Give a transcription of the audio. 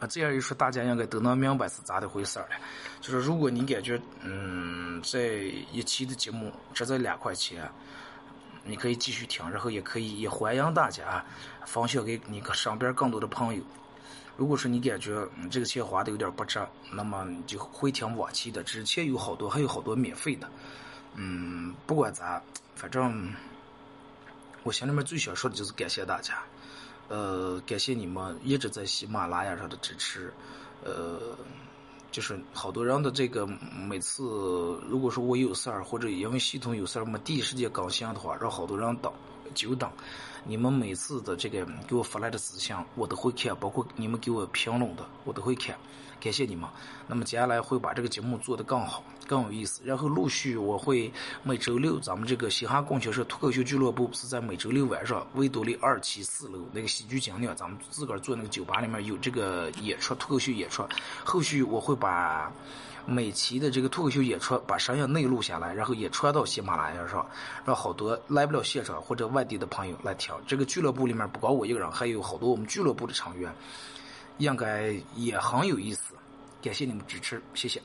啊，这样一说，大家应该都能明白是咋的回事了。就是如果你感觉，嗯，这一期的节目值这两块钱，你可以继续听，然后也可以也欢迎大家分享给你身边更多的朋友。如果说你感觉这个钱花的有点不值，那么你就回听往期的，之前有好多，还有好多免费的。嗯，不管咋，反正我心里面最想说的就是感谢大家。呃，感谢你们一直在喜马拉雅上的支持，呃，就是好多人的这个每次，如果说我有事儿或者因为系统有事儿没第一时间更新的话，让好多人等，久等。你们每次的这个给我发来的私信，我都会看，包括你们给我评论的，我都会看，感谢你们。那么接下来会把这个节目做得更好、更有意思。然后陆续我会每周六，咱们这个嘻哈供销社脱口秀俱乐部是在每周六晚上维多利二期四楼那个喜剧精灵，咱们自个儿做那个酒吧里面有这个演出，脱口秀演出。后续我会把。美琪的这个脱口秀演出，把声音内录下来，然后也传到喜马拉雅上，让好多来不了现场或者外地的朋友来听。这个俱乐部里面不光我一个人，还有好多我们俱乐部的成员，应该也很有意思。感谢你们支持，谢谢。